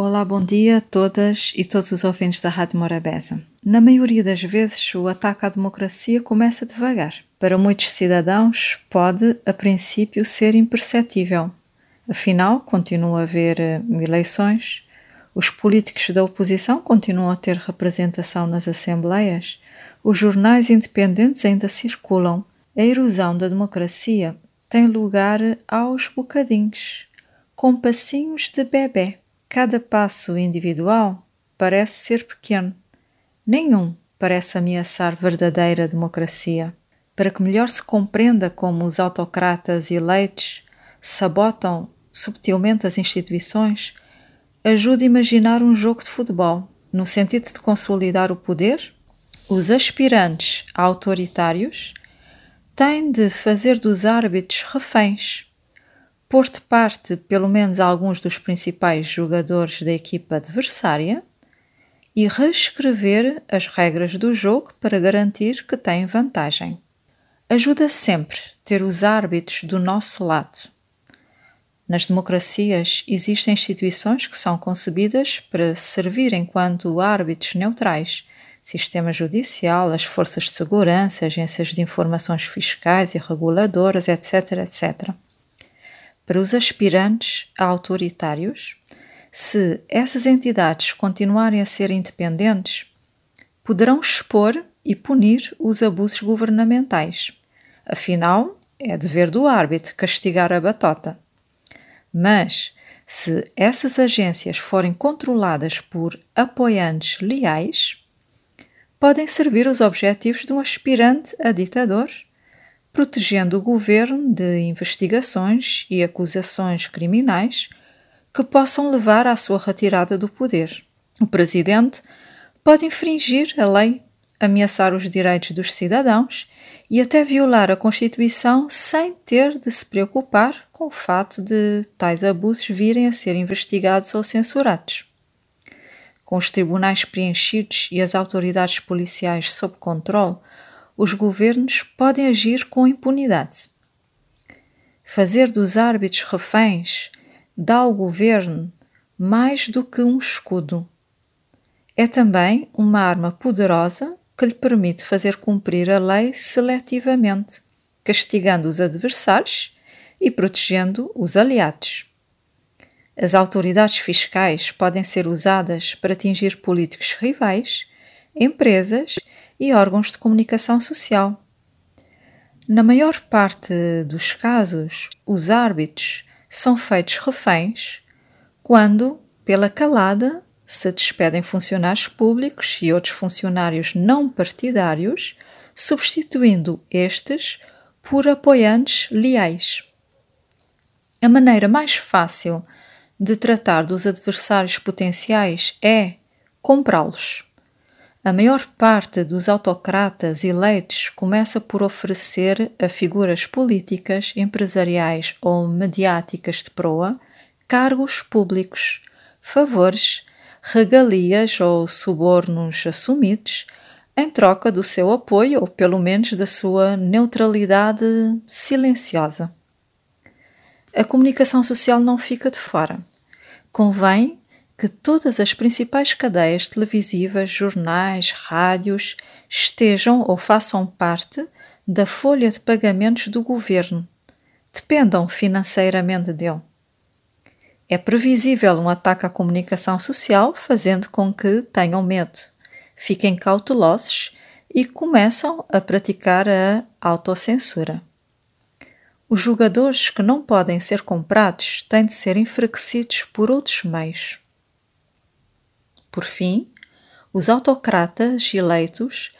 Olá, bom dia a todas e todos os ouvintes da Rádio Morabeza. Na maioria das vezes, o ataque à democracia começa devagar. Para muitos cidadãos, pode, a princípio, ser imperceptível. Afinal, continua a haver eh, eleições, os políticos da oposição continuam a ter representação nas assembleias, os jornais independentes ainda circulam. A erosão da democracia tem lugar aos bocadinhos, com passinhos de bebê. Cada passo individual parece ser pequeno. Nenhum parece ameaçar verdadeira democracia. Para que melhor se compreenda como os autocratas eleitos sabotam subtilmente as instituições, ajude a imaginar um jogo de futebol, no sentido de consolidar o poder. Os aspirantes autoritários têm de fazer dos árbitros reféns pôr de parte pelo menos alguns dos principais jogadores da equipa adversária e reescrever as regras do jogo para garantir que tem vantagem. Ajuda sempre ter os árbitros do nosso lado. Nas democracias existem instituições que são concebidas para servir enquanto árbitros neutrais. Sistema judicial, as forças de segurança, agências de informações fiscais e reguladoras, etc, etc para os aspirantes a autoritários, se essas entidades continuarem a ser independentes, poderão expor e punir os abusos governamentais. Afinal, é dever do árbitro castigar a batota. Mas, se essas agências forem controladas por apoiantes leais, podem servir os objetivos de um aspirante a ditador protegendo o governo de investigações e acusações criminais que possam levar à sua retirada do poder. O presidente pode infringir a lei, ameaçar os direitos dos cidadãos e até violar a Constituição sem ter de se preocupar com o fato de tais abusos virem a ser investigados ou censurados. Com os tribunais preenchidos e as autoridades policiais sob controle, os governos podem agir com impunidade. Fazer dos árbitros reféns dá ao governo mais do que um escudo. É também uma arma poderosa que lhe permite fazer cumprir a lei seletivamente, castigando os adversários e protegendo os aliados. As autoridades fiscais podem ser usadas para atingir políticos rivais, empresas e órgãos de comunicação social. Na maior parte dos casos, os árbitros são feitos reféns quando, pela calada, se despedem funcionários públicos e outros funcionários não partidários, substituindo estes por apoiantes leais. A maneira mais fácil de tratar dos adversários potenciais é comprá-los. A maior parte dos autocratas eleitos começa por oferecer a figuras políticas, empresariais ou mediáticas de proa cargos públicos, favores, regalias ou subornos assumidos em troca do seu apoio ou pelo menos da sua neutralidade silenciosa. A comunicação social não fica de fora. Convém que todas as principais cadeias televisivas, jornais, rádios estejam ou façam parte da folha de pagamentos do governo, dependam financeiramente dele. É previsível um ataque à comunicação social, fazendo com que tenham medo, fiquem cautelosos e começam a praticar a autocensura. Os jogadores que não podem ser comprados têm de ser enfraquecidos por outros meios. Por fim, os autocratas eleitos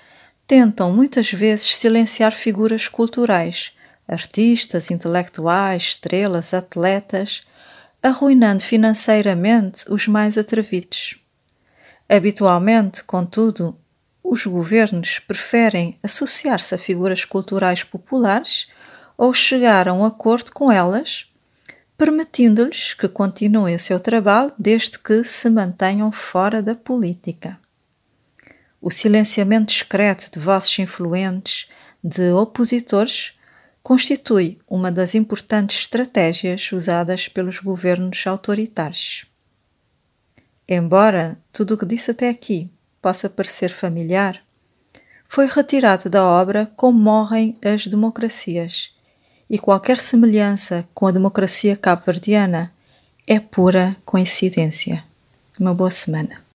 tentam muitas vezes silenciar figuras culturais, artistas, intelectuais, estrelas, atletas, arruinando financeiramente os mais atrevidos. Habitualmente, contudo, os governos preferem associar-se a figuras culturais populares ou chegar a um acordo com elas permitindo-lhes que continuem o seu trabalho desde que se mantenham fora da política. O silenciamento discreto de vozes influentes de opositores constitui uma das importantes estratégias usadas pelos governos autoritários. Embora tudo o que disse até aqui possa parecer familiar, foi retirado da obra Como Morrem as Democracias, e qualquer semelhança com a democracia cabo-verdiana é pura coincidência. Uma boa semana.